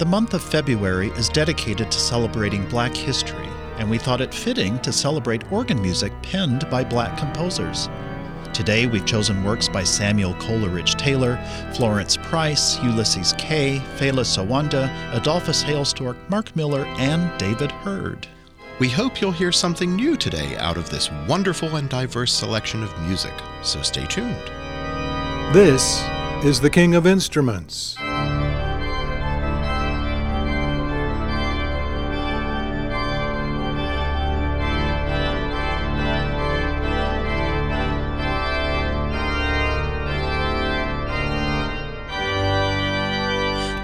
The month of February is dedicated to celebrating black history, and we thought it fitting to celebrate organ music penned by black composers. Today we've chosen works by Samuel Coleridge Taylor, Florence Price, Ulysses Kay, Fela Sowande, Adolphus Hailstork, Mark Miller, and David Hurd. We hope you'll hear something new today out of this wonderful and diverse selection of music, so stay tuned. This is the King of Instruments.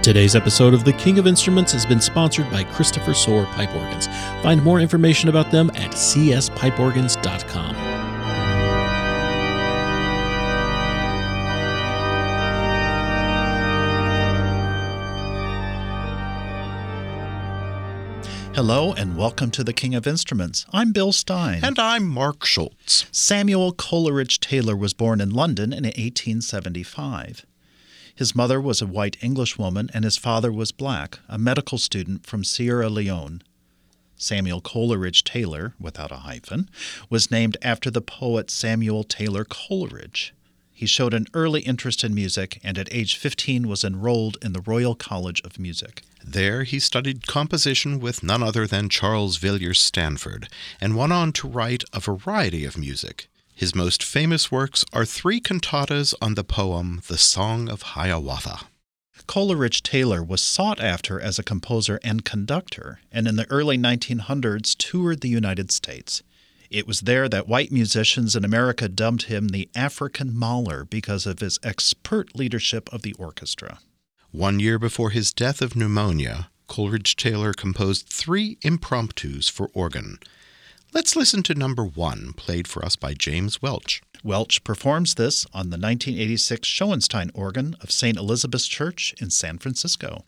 Today's episode of The King of Instruments has been sponsored by Christopher Soar Pipe Organs. Find more information about them at cspipeorgans.com. Hello and welcome to the King of Instruments. I'm Bill Stein. And I'm Mark Schultz. Samuel Coleridge Taylor was born in London in 1875. His mother was a white Englishwoman and his father was black, a medical student from Sierra Leone. Samuel Coleridge Taylor, without a hyphen, was named after the poet Samuel Taylor Coleridge. He showed an early interest in music and at age 15 was enrolled in the Royal College of Music. There he studied composition with none other than Charles Villiers Stanford and went on to write a variety of music. His most famous works are three cantatas on the poem The Song of Hiawatha. Coleridge Taylor was sought after as a composer and conductor, and in the early 1900s toured the United States. It was there that white musicians in America dubbed him the African Mahler because of his expert leadership of the orchestra. One year before his death of pneumonia, Coleridge Taylor composed three impromptus for organ. Let's listen to number one, played for us by James Welch. Welch performs this on the 1986 Schoenstein organ of St. Elizabeth's Church in San Francisco.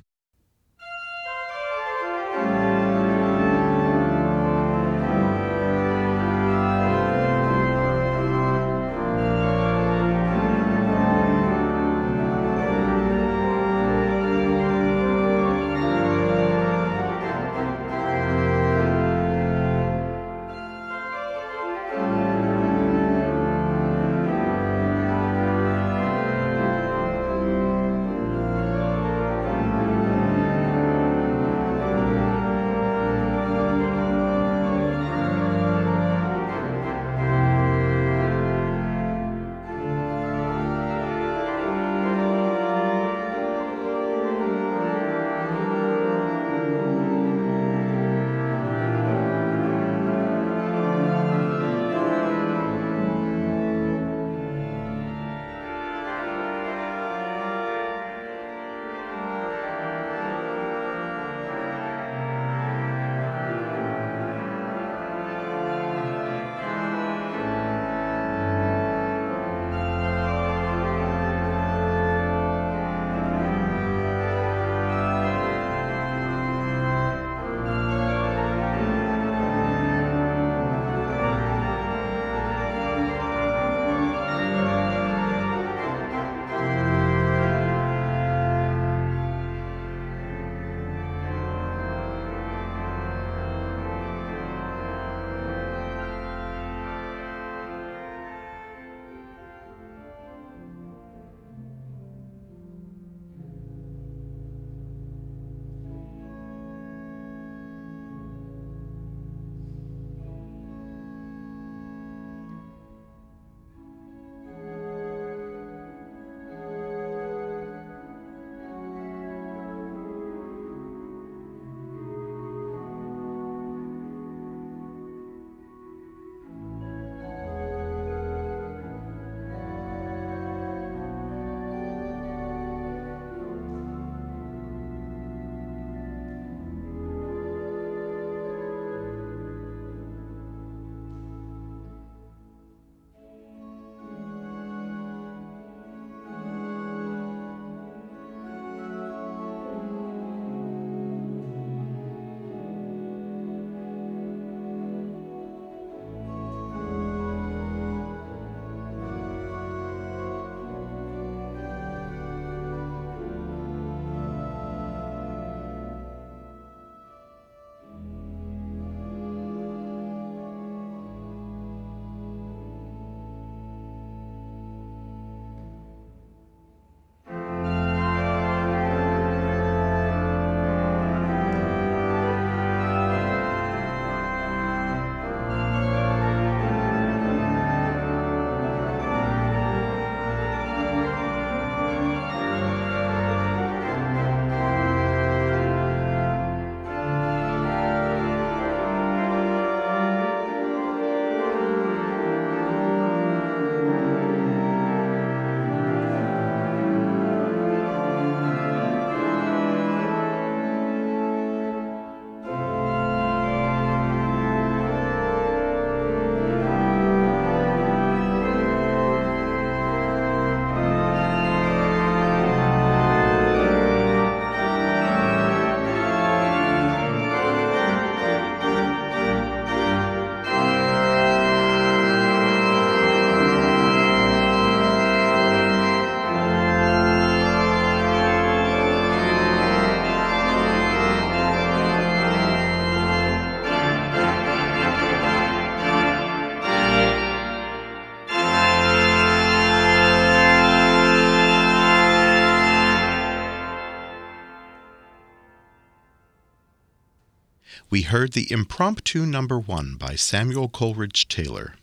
We heard the impromptu number one by Samuel Coleridge Taylor.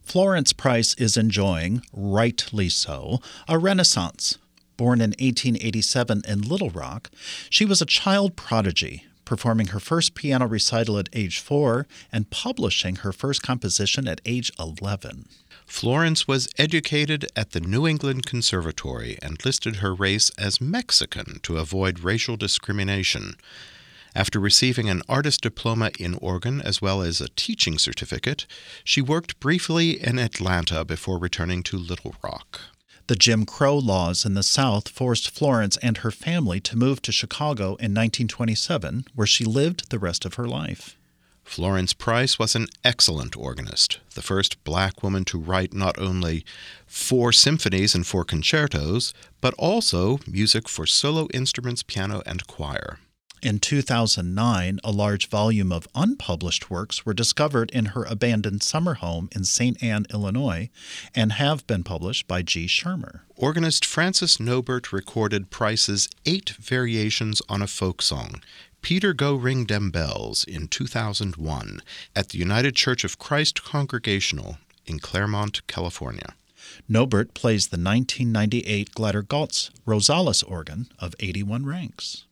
Florence Price is enjoying, rightly so, a renaissance. Born in 1887 in Little Rock, she was a child prodigy, performing her first piano recital at age four and publishing her first composition at age 11. Florence was educated at the New England Conservatory and listed her race as Mexican to avoid racial discrimination. After receiving an artist diploma in organ as well as a teaching certificate, she worked briefly in Atlanta before returning to Little Rock. The Jim Crow laws in the South forced Florence and her family to move to Chicago in 1927, where she lived the rest of her life. Florence Price was an excellent organist, the first black woman to write not only four symphonies and four concertos, but also music for solo instruments, piano, and choir. In 2009, a large volume of unpublished works were discovered in her abandoned summer home in St. Anne, Illinois, and have been published by G. Schirmer. Organist Frances Nobert recorded Price's eight variations on a folk song, Peter Go Ring Dem Bells, in 2001 at the United Church of Christ Congregational in Claremont, California. Nobert plays the 1998 Glatter-Götz Rosales organ of 81 ranks.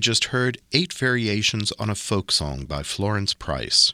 We just heard eight variations on a folk song by Florence Price.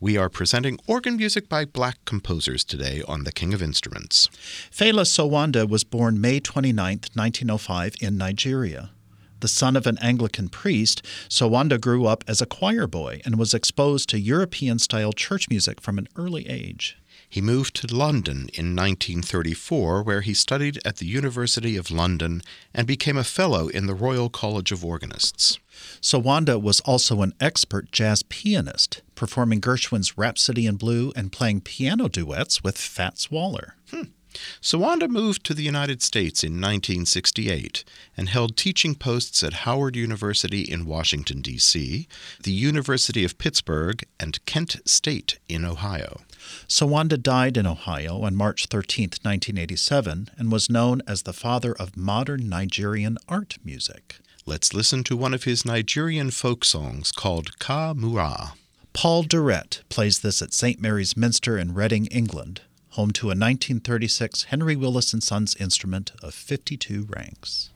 We are presenting organ music by black composers today on The King of Instruments. Fela Sowande was born May 29, 1905, in Nigeria. The son of an Anglican priest, Sowande grew up as a choir boy and was exposed to European style church music from an early age. He moved to London in 1934, where he studied at the University of London and became a fellow in the Royal College of Organists. Sowande was also an expert jazz pianist, performing Gershwin's Rhapsody in Blue and playing piano duets with Fats Waller. Hmm. Sowande moved to the United States in 1968 and held teaching posts at Howard University in Washington, D.C., the University of Pittsburgh, and Kent State in Ohio. Sowande died in Ohio on March 13, 1987, and was known as the father of modern Nigerian art music. Let's listen to one of his Nigerian folk songs called Ka Mura. Paul Durrett plays this at St. Mary's Minster in Reading, England, home to a 1936 Henry Willis & Sons instrument of 52 ranks.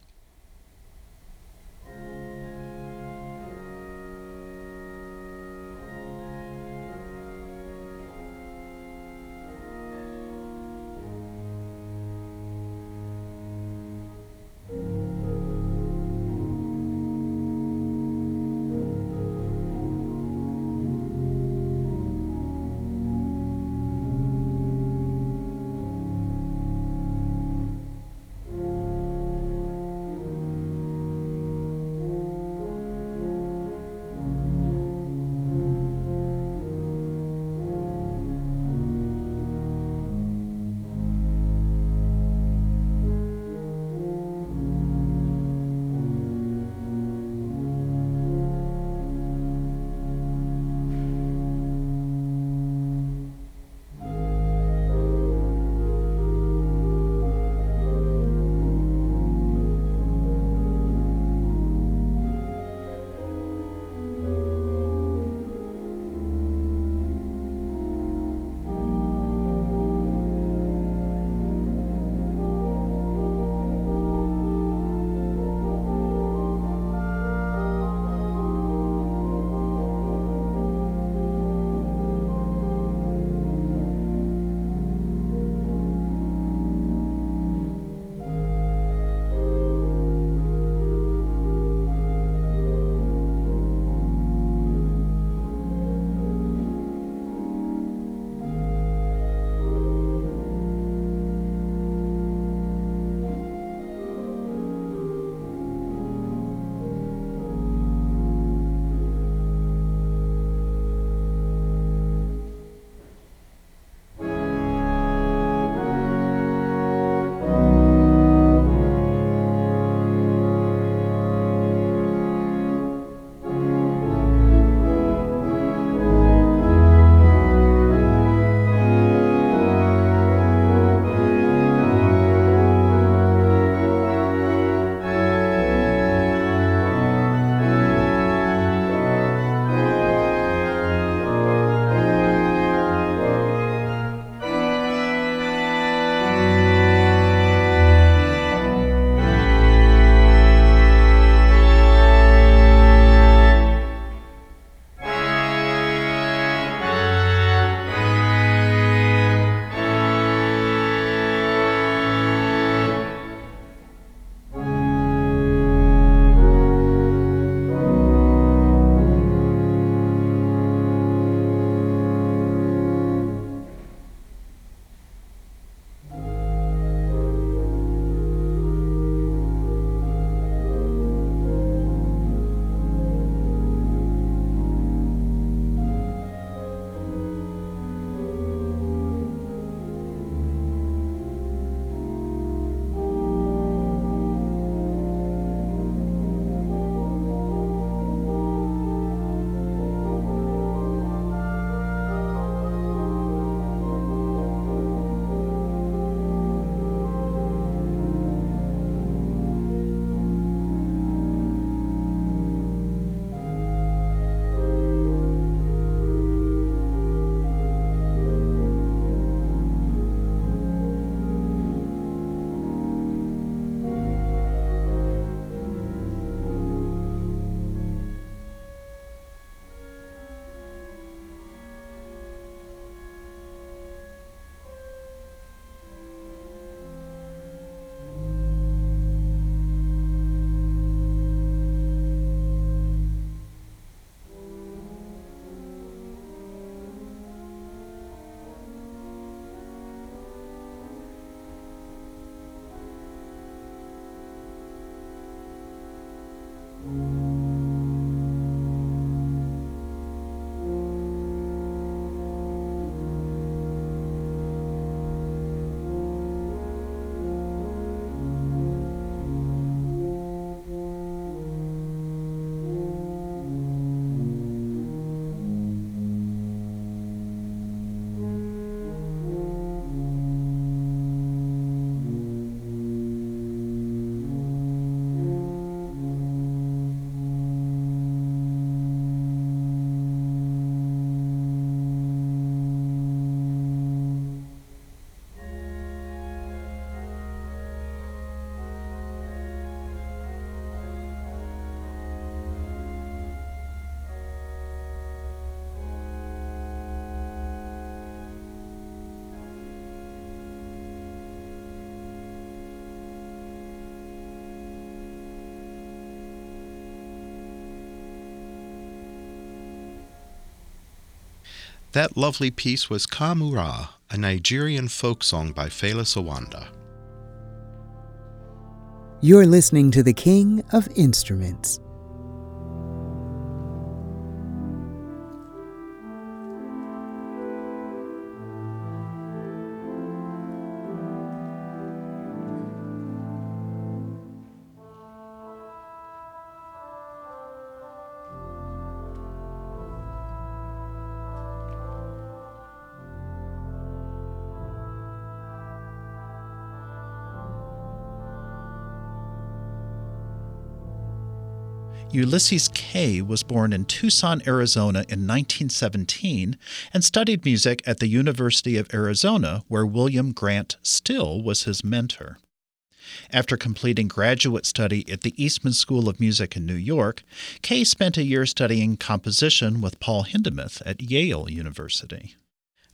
That lovely piece was Kamura, a Nigerian folk song by Fela Sowande. You're listening to the King of Instruments. Ulysses Kay was born in Tucson, Arizona in 1917 and studied music at the University of Arizona, where William Grant Still was his mentor. After completing graduate study at the Eastman School of Music in New York, Kay spent a year studying composition with Paul Hindemith at Yale University.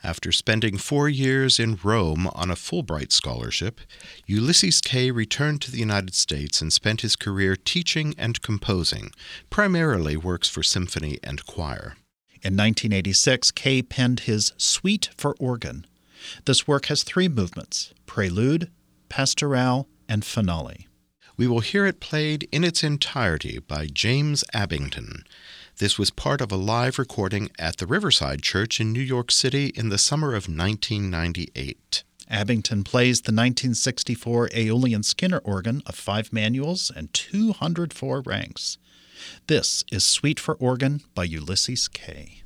After spending four years in Rome on a Fulbright scholarship, Ulysses Kay returned to the United States and spent his career teaching and composing, primarily works for symphony and choir. In 1986, Kay penned his Suite for Organ. This work has three movements prelude, pastoral, and finale. We will hear it played in its entirety by James Abbington. This was part of a live recording at the Riverside Church in New York City in the summer of 1998. Abbington plays the 1964 Aeolian Skinner organ of five manuals and 204 ranks. This is Suite for Organ by Ulysses Kay.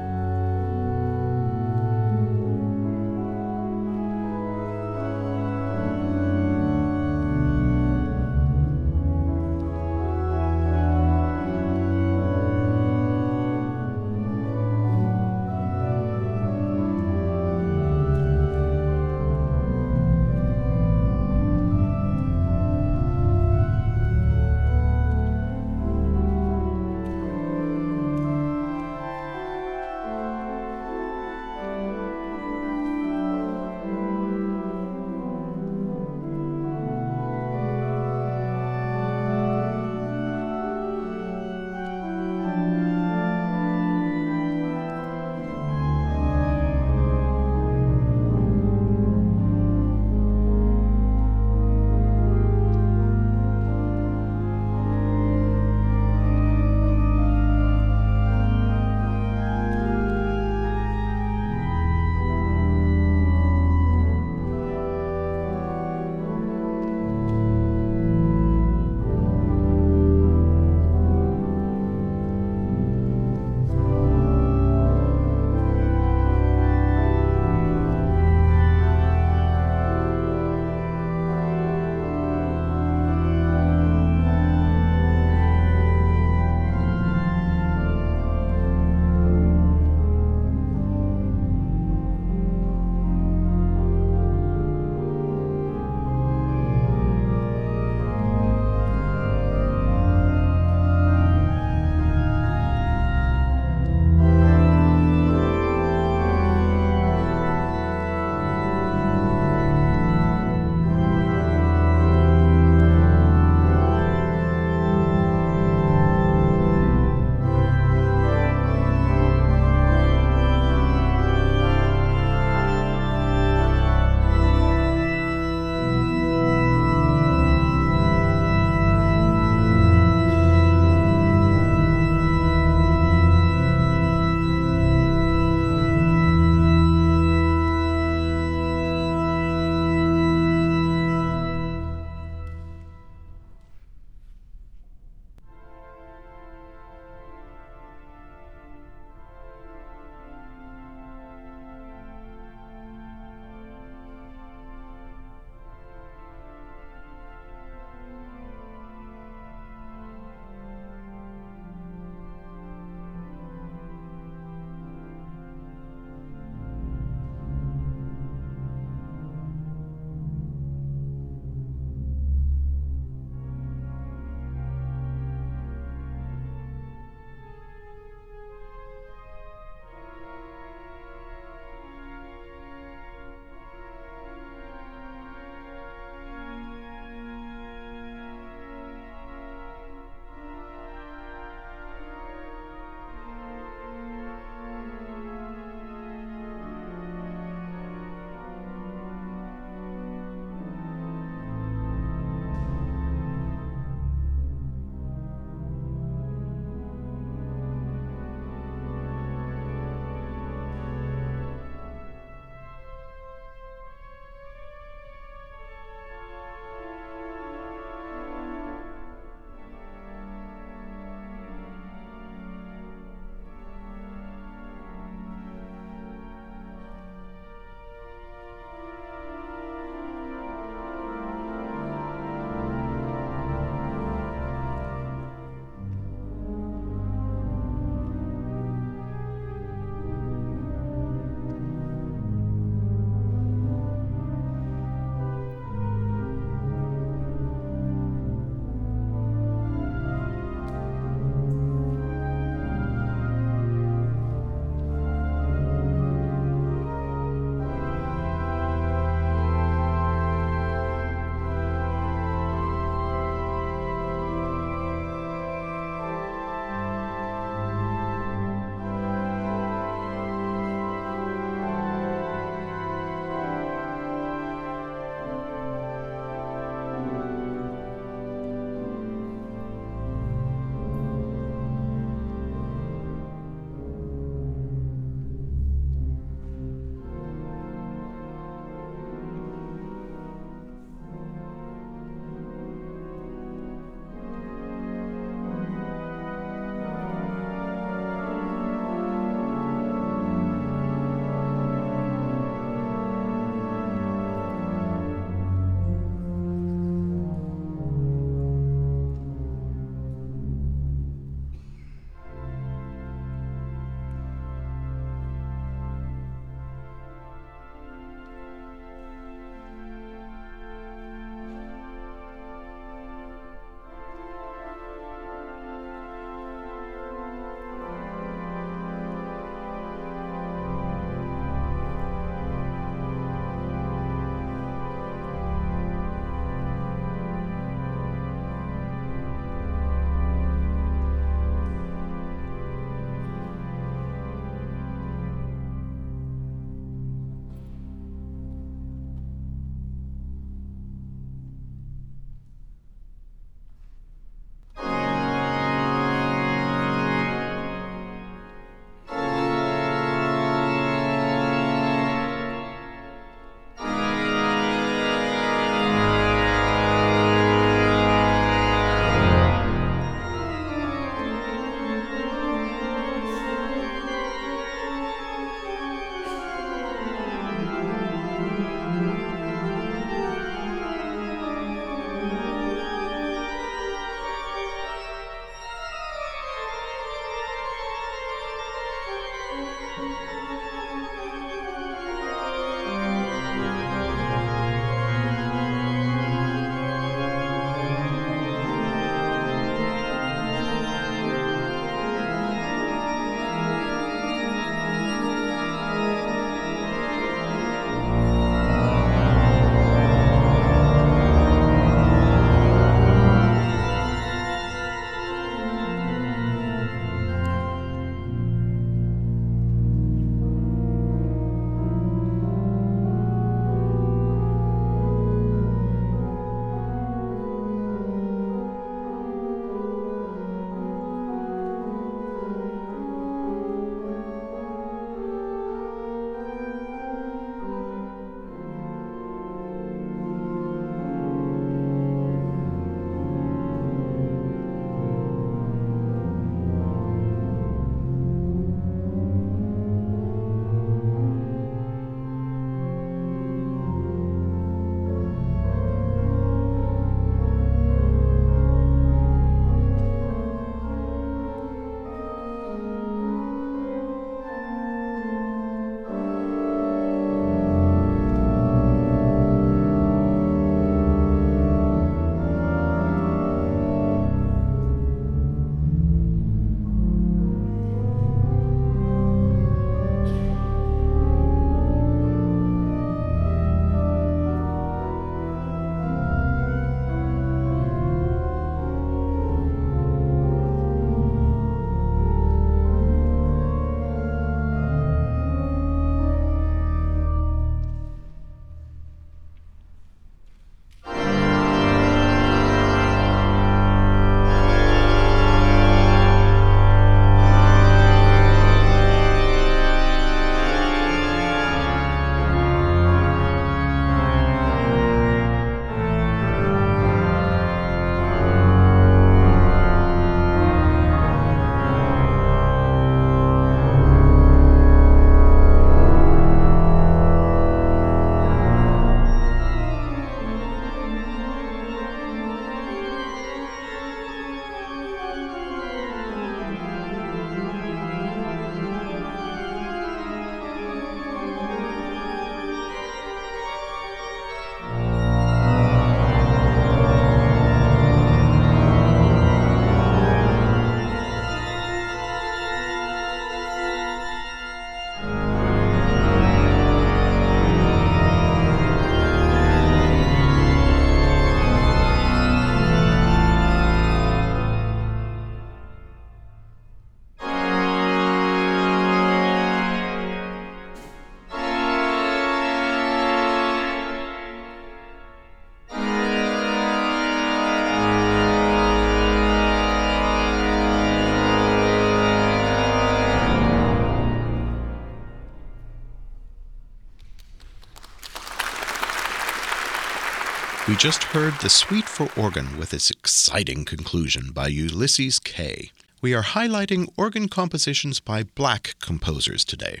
Just heard The Suite for Organ with its exciting conclusion by Ulysses Kay. We are highlighting organ compositions by black composers today.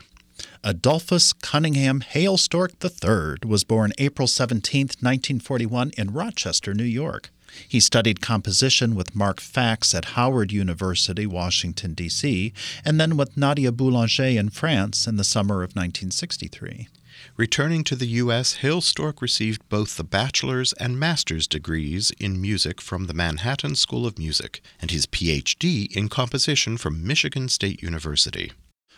Adolphus Cunningham Hailstork III was born April 17, 1941, in Rochester, New York. He studied composition with Mark Fax at Howard University, Washington, D.C., and then with Nadia Boulanger in France in the summer of 1963. Returning to the U.S., Hailstork received both the bachelor's and master's degrees in music from the Manhattan School of Music and his Ph.D. in composition from Michigan State University.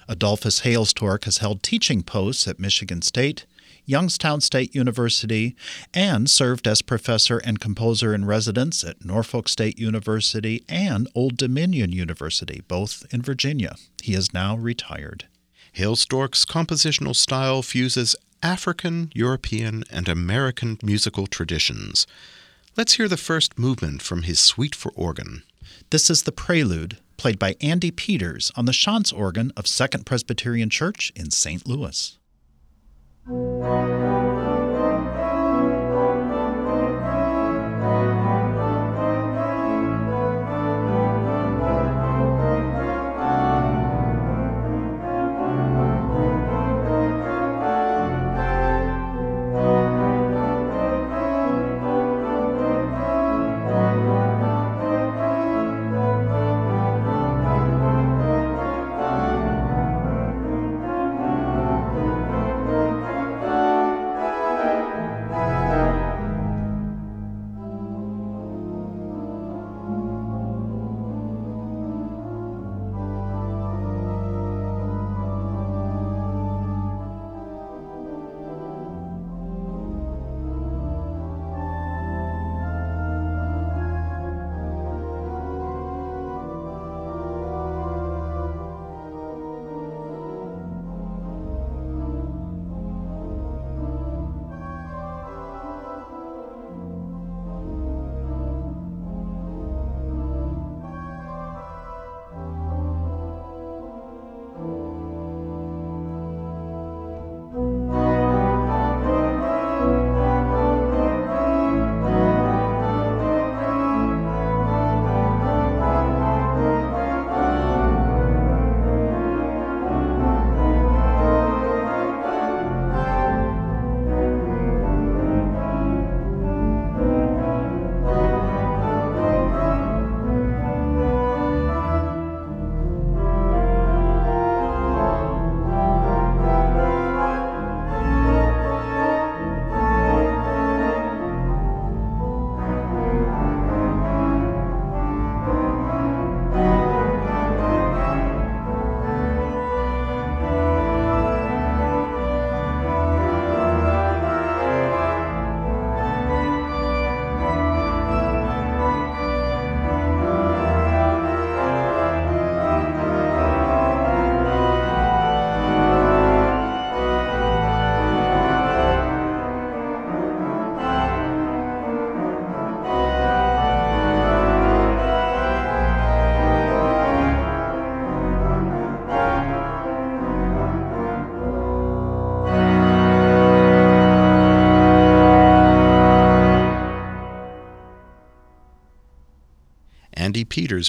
Adolphus Hailstork has held teaching posts at Michigan State, Youngstown State University, and served as professor and composer in residence at Norfolk State University and Old Dominion University, both in Virginia. He is now retired. Hailstork's compositional style fuses African, European, and American musical traditions. Let's hear the first movement from his Suite for Organ. This is the prelude, played by Andy Peters on the Schantz organ of Second Presbyterian Church in St. Louis.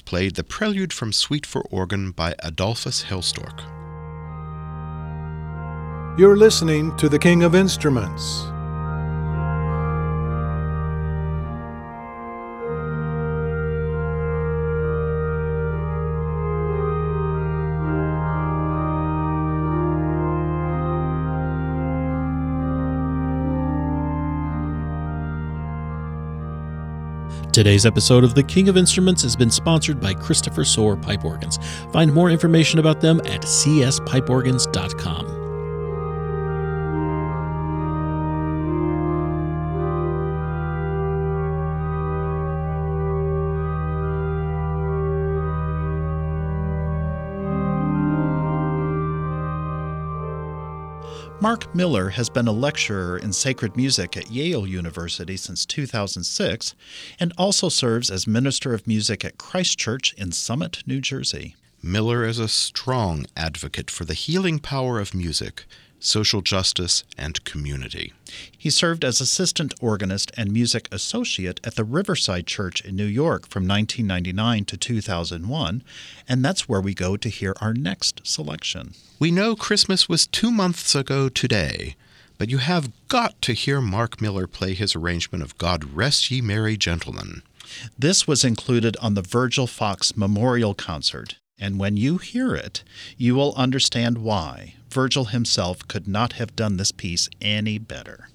Played the prelude from Suite for Organ by Adolphus Hailstork. You're listening to the King of Instruments. Today's episode of The King of Instruments has been sponsored by Christopher Soar Pipe Organs. Find more information about them at cspipeorgans.com. Mark Miller has been a lecturer in sacred music at Yale University since 2006 and also serves as minister of music at Christ Church in Summit, New Jersey. Miller is a strong advocate for the healing power of music, social justice, and community. He served as assistant organist and music associate at the Riverside Church in New York from 1999 to 2001, and that's where we go to hear our next selection. We know Christmas was two months ago today, but you have got to hear Mark Miller play his arrangement of God Rest Ye Merry Gentlemen. This was included on the Virgil Fox Memorial Concert, and when you hear it, you will understand why Virgil himself could not have done this piece any better.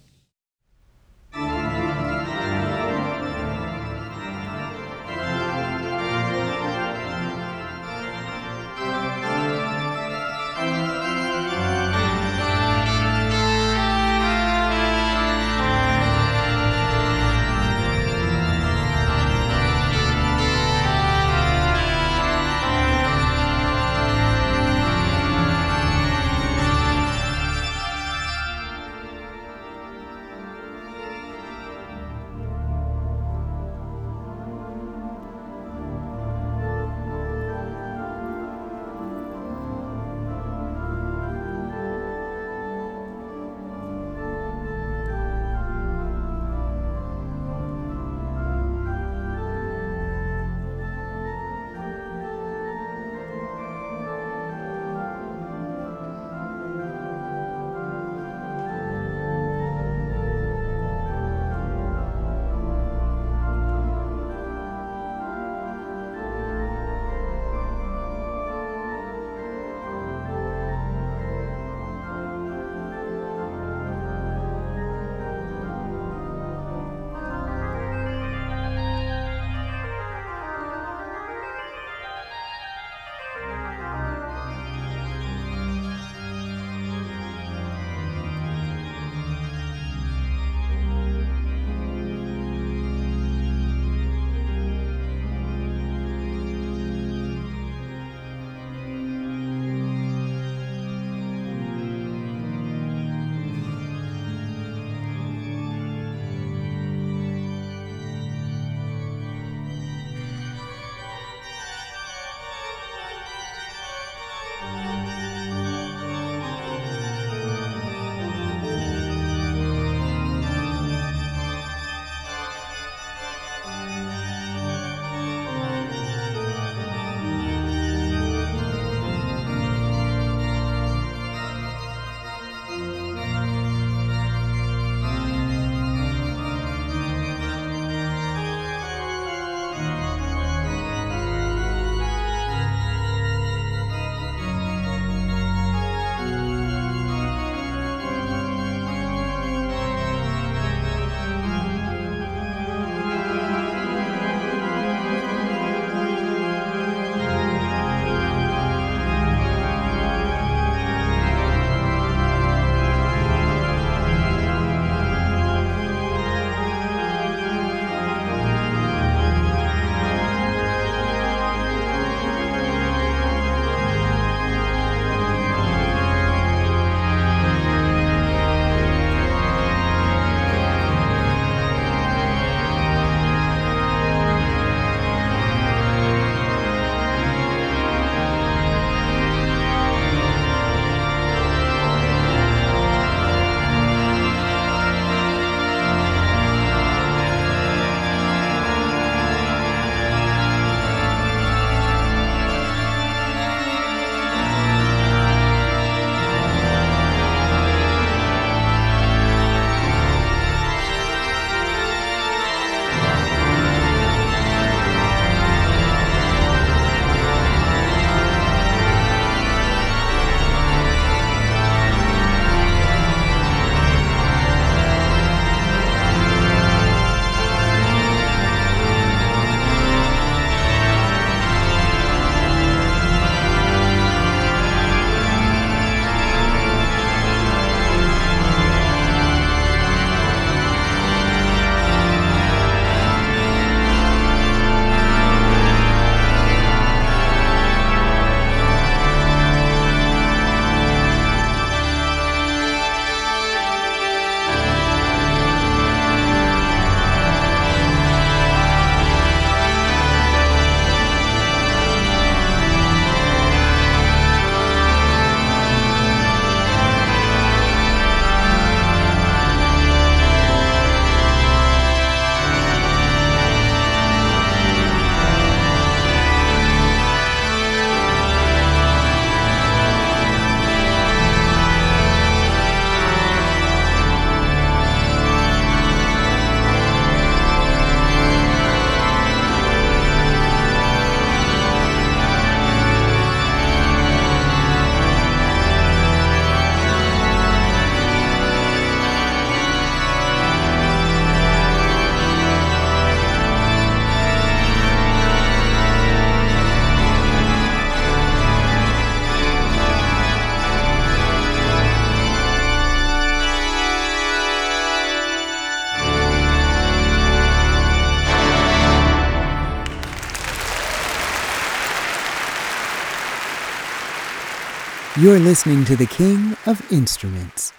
You're listening to the King of Instruments.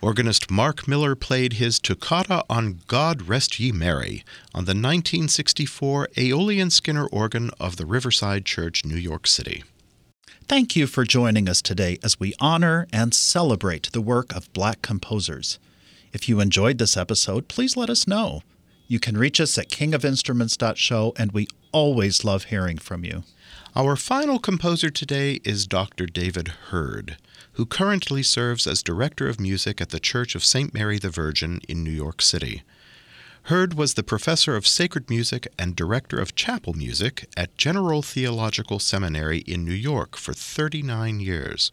Organist Mark Miller played his Toccata on God Rest Ye Merry on the 1964 Aeolian Skinner organ of the Riverside Church, New York City. Thank you for joining us today as we honor and celebrate the work of black composers. If you enjoyed this episode, please let us know. You can reach us at kingofinstruments.show, and we always love hearing from you. Our final composer today is Dr. David Hurd, who currently serves as Director of Music at the Church of St. Mary the Virgin in New York City. Hurd was the professor of sacred music and director of chapel music at General Theological Seminary in New York for 39 years.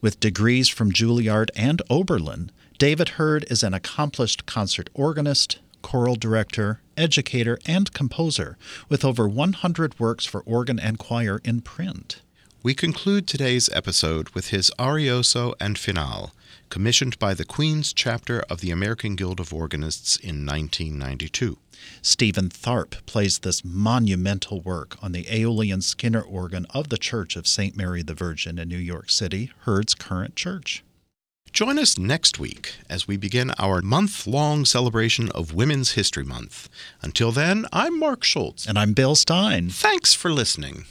With degrees from Juilliard and Oberlin, David Hurd is an accomplished concert organist, choral director, educator, and composer, with over 100 works for organ and choir in print. We conclude today's episode with his Arioso and Finale, commissioned by the Queen's chapter of the American Guild of Organists in 1992. Stephen Tharp plays this monumental work on the Aeolian Skinner organ of the Church of St. Mary the Virgin in New York City, Hurd's current church. Join us next week as we begin our month long celebration of Women's History Month. Until then, I'm Mark Schultz. And I'm Bill Stein. Thanks for listening.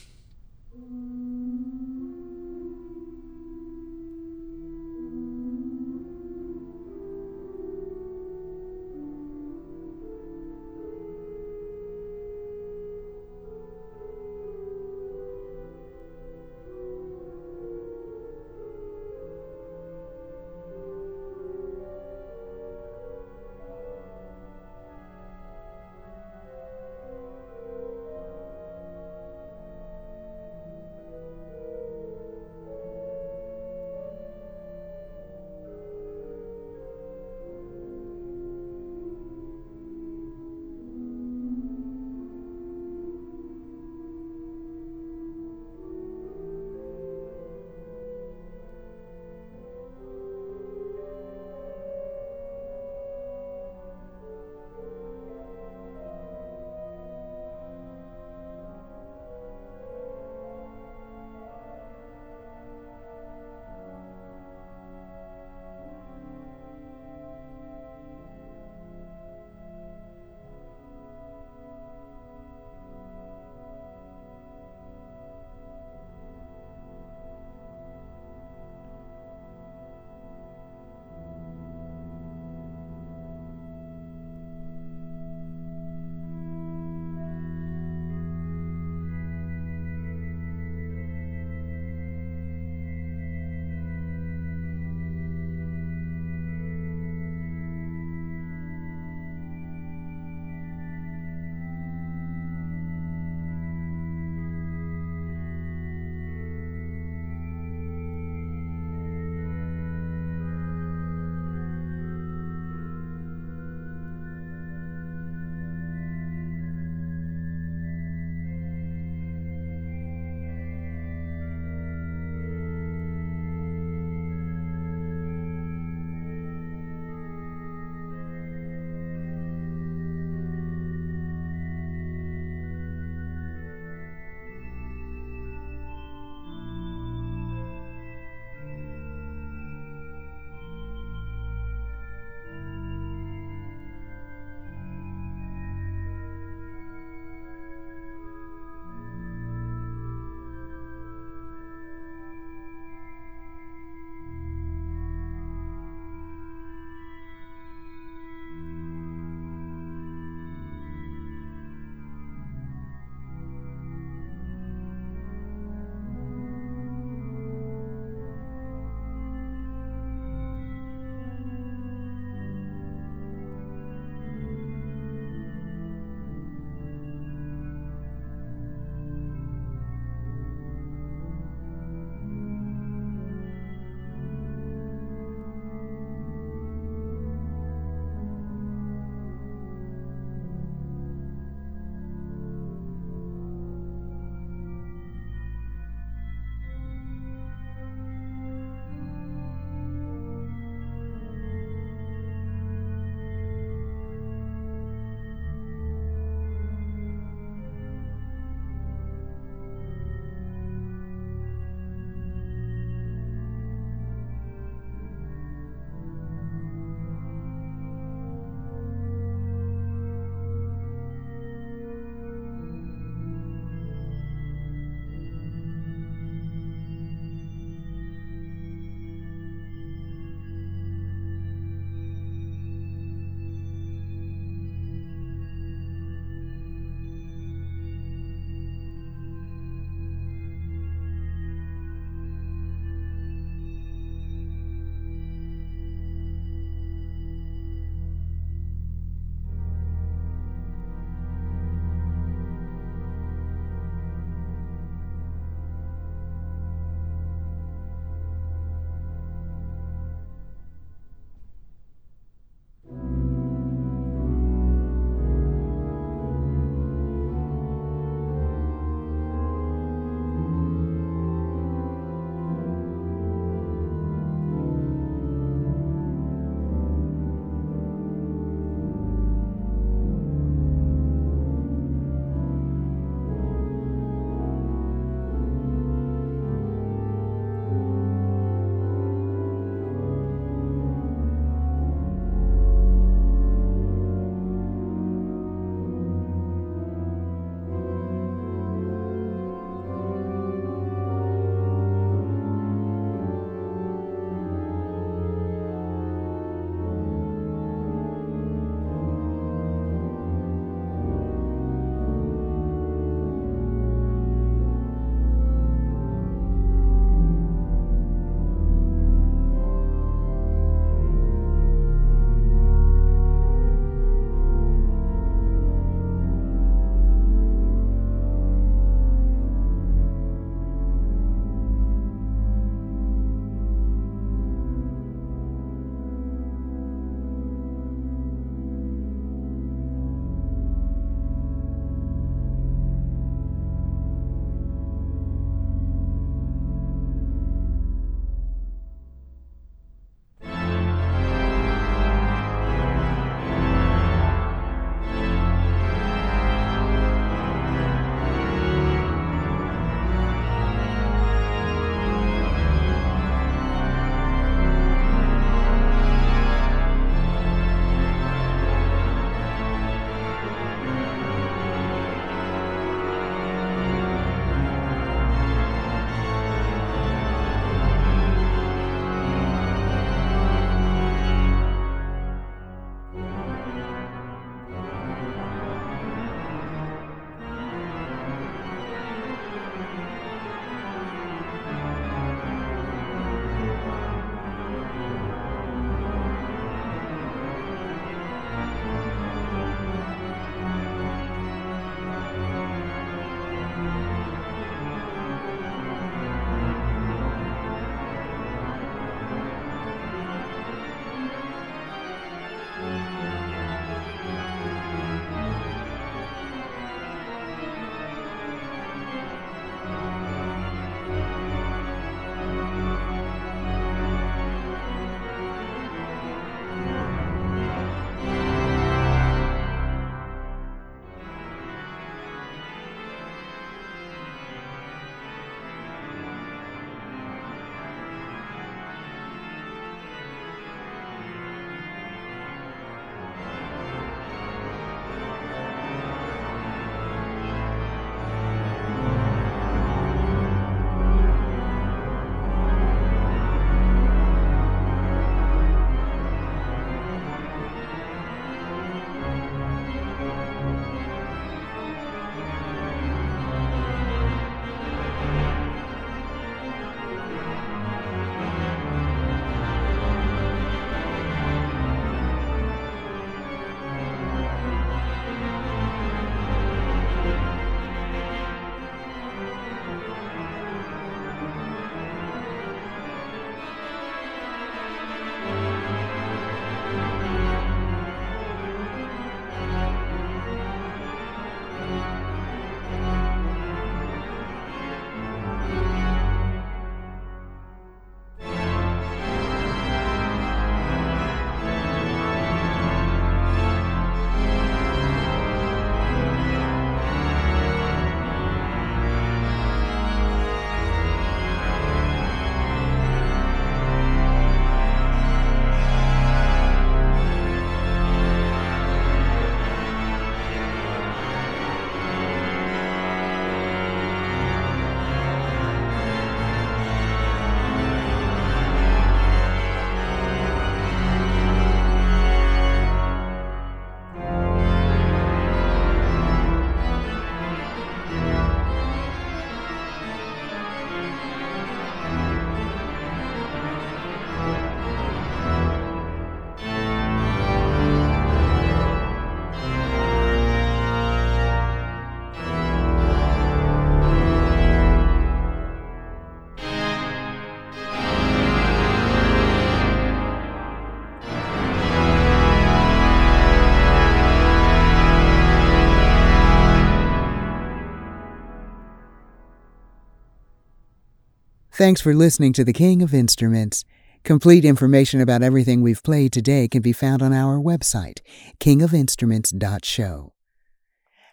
Thanks for listening to The King of Instruments. Complete information about everything we've played today can be found on our website, kingofinstruments.show.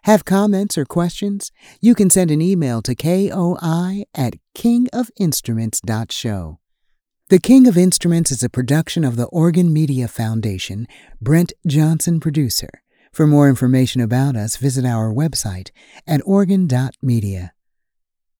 Have comments or questions? You can send an email to koi at kingofinstruments.show. The King of Instruments is a production of the Organ Media Foundation, Brent Johnson producer. For more information about us, visit our website at organ.media.